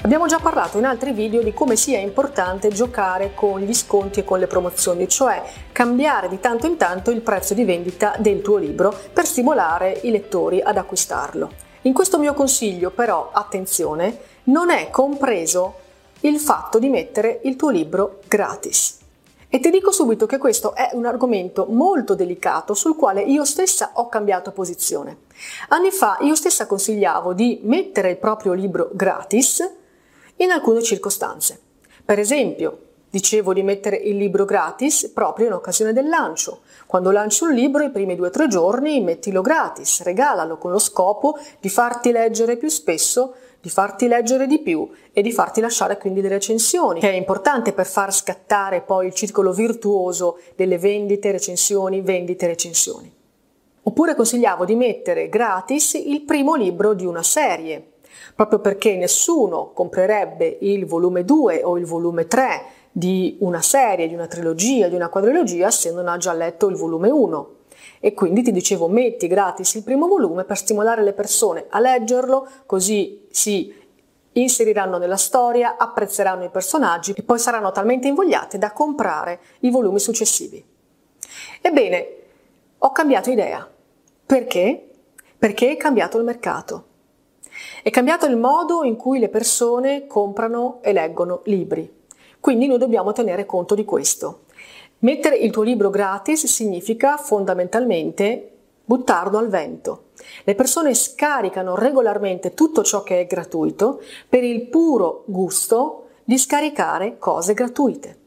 Abbiamo già parlato in altri video di come sia importante giocare con gli sconti e con le promozioni, cioè cambiare di tanto in tanto il prezzo di vendita del tuo libro per stimolare i lettori ad acquistarlo. In questo mio consiglio però, attenzione, non è compreso il fatto di mettere il tuo libro gratis. E ti dico subito che questo è un argomento molto delicato sul quale io stessa ho cambiato posizione. Anni fa io stessa consigliavo di mettere il proprio libro gratis in alcune circostanze. Per esempio, dicevo di mettere il libro gratis proprio in occasione del lancio. Quando lanci un libro i primi due o tre giorni mettilo gratis, regalalo con lo scopo di farti leggere più spesso, di farti leggere di più e di farti lasciare quindi delle recensioni, che è importante per far scattare poi il circolo virtuoso delle vendite, recensioni, vendite, recensioni. Oppure consigliavo di mettere gratis il primo libro di una serie, proprio perché nessuno comprerebbe il volume 2 o il volume 3 di una serie, di una trilogia, di una quadrilogia se non ha già letto il volume 1. E quindi ti dicevo metti gratis il primo volume per stimolare le persone a leggerlo, così si inseriranno nella storia, apprezzeranno i personaggi e poi saranno talmente invogliate da comprare i volumi successivi. Ebbene, ho cambiato idea. Perché? Perché è cambiato il mercato. È cambiato il modo in cui le persone comprano e leggono libri. Quindi noi dobbiamo tenere conto di questo. Mettere il tuo libro gratis significa fondamentalmente buttarlo al vento. Le persone scaricano regolarmente tutto ciò che è gratuito per il puro gusto di scaricare cose gratuite.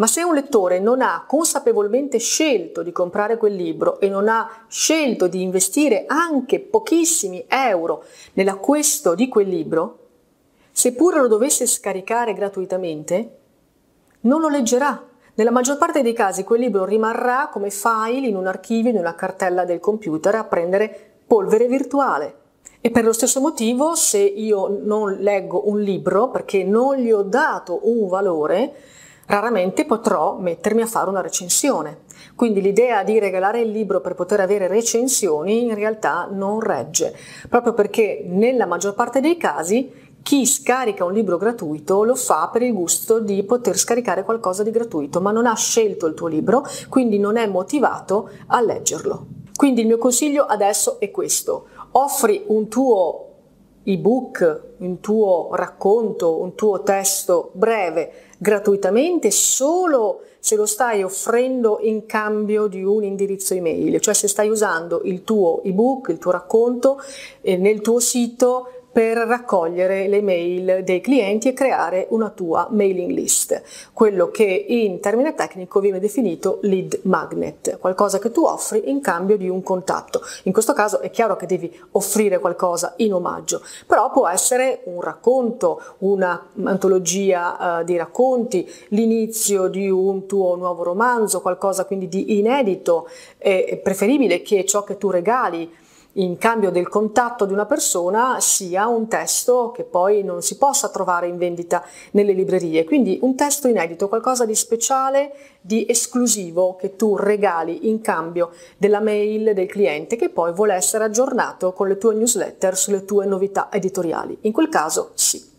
Ma se un lettore non ha consapevolmente scelto di comprare quel libro e non ha scelto di investire anche pochissimi euro nell'acquisto di quel libro, seppure lo dovesse scaricare gratuitamente, non lo leggerà. Nella maggior parte dei casi quel libro rimarrà come file in un archivio, in una cartella del computer a prendere polvere virtuale. E per lo stesso motivo, se io non leggo un libro perché non gli ho dato un valore, raramente potrò mettermi a fare una recensione. Quindi l'idea di regalare il libro per poter avere recensioni in realtà non regge, proprio perché nella maggior parte dei casi chi scarica un libro gratuito lo fa per il gusto di poter scaricare qualcosa di gratuito, ma non ha scelto il tuo libro, quindi non è motivato a leggerlo. Quindi il mio consiglio adesso è questo. Offri un tuo ebook, un tuo racconto, un tuo testo breve gratuitamente solo se lo stai offrendo in cambio di un indirizzo email, cioè se stai usando il tuo ebook, il tuo racconto eh, nel tuo sito per raccogliere le mail dei clienti e creare una tua mailing list, quello che in termine tecnico viene definito lead magnet, qualcosa che tu offri in cambio di un contatto. In questo caso è chiaro che devi offrire qualcosa in omaggio, però può essere un racconto, un'antologia uh, di racconti, l'inizio di un tuo nuovo romanzo, qualcosa quindi di inedito, è preferibile che ciò che tu regali in cambio del contatto di una persona sia un testo che poi non si possa trovare in vendita nelle librerie. Quindi un testo inedito, qualcosa di speciale, di esclusivo che tu regali in cambio della mail del cliente che poi vuole essere aggiornato con le tue newsletter sulle tue novità editoriali. In quel caso sì.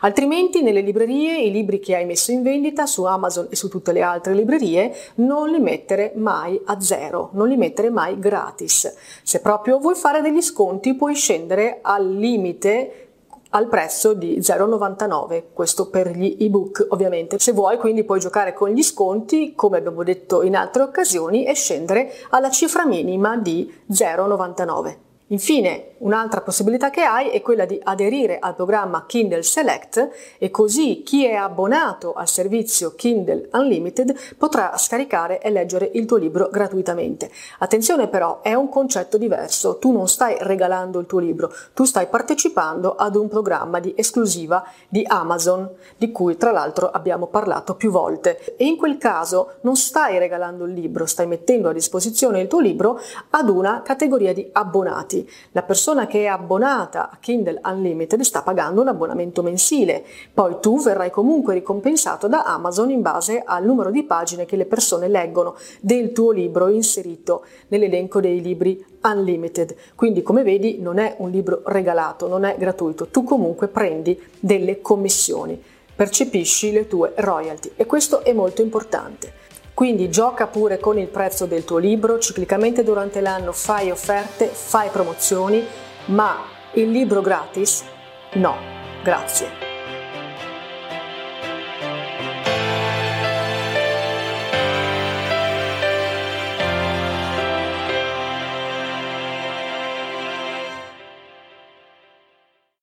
Altrimenti nelle librerie i libri che hai messo in vendita su Amazon e su tutte le altre librerie non li mettere mai a zero, non li mettere mai gratis. Se proprio vuoi fare degli sconti puoi scendere al limite al prezzo di 0,99, questo per gli ebook ovviamente. Se vuoi quindi puoi giocare con gli sconti, come abbiamo detto in altre occasioni, e scendere alla cifra minima di 0,99. Infine, un'altra possibilità che hai è quella di aderire al programma Kindle Select e così chi è abbonato al servizio Kindle Unlimited potrà scaricare e leggere il tuo libro gratuitamente. Attenzione però, è un concetto diverso, tu non stai regalando il tuo libro, tu stai partecipando ad un programma di esclusiva di Amazon, di cui tra l'altro abbiamo parlato più volte. E in quel caso non stai regalando il libro, stai mettendo a disposizione il tuo libro ad una categoria di abbonati. La persona che è abbonata a Kindle Unlimited sta pagando un abbonamento mensile, poi tu verrai comunque ricompensato da Amazon in base al numero di pagine che le persone leggono del tuo libro inserito nell'elenco dei libri Unlimited. Quindi come vedi non è un libro regalato, non è gratuito, tu comunque prendi delle commissioni, percepisci le tue royalty e questo è molto importante. Quindi gioca pure con il prezzo del tuo libro, ciclicamente durante l'anno fai offerte, fai promozioni, ma il libro gratis? No, grazie.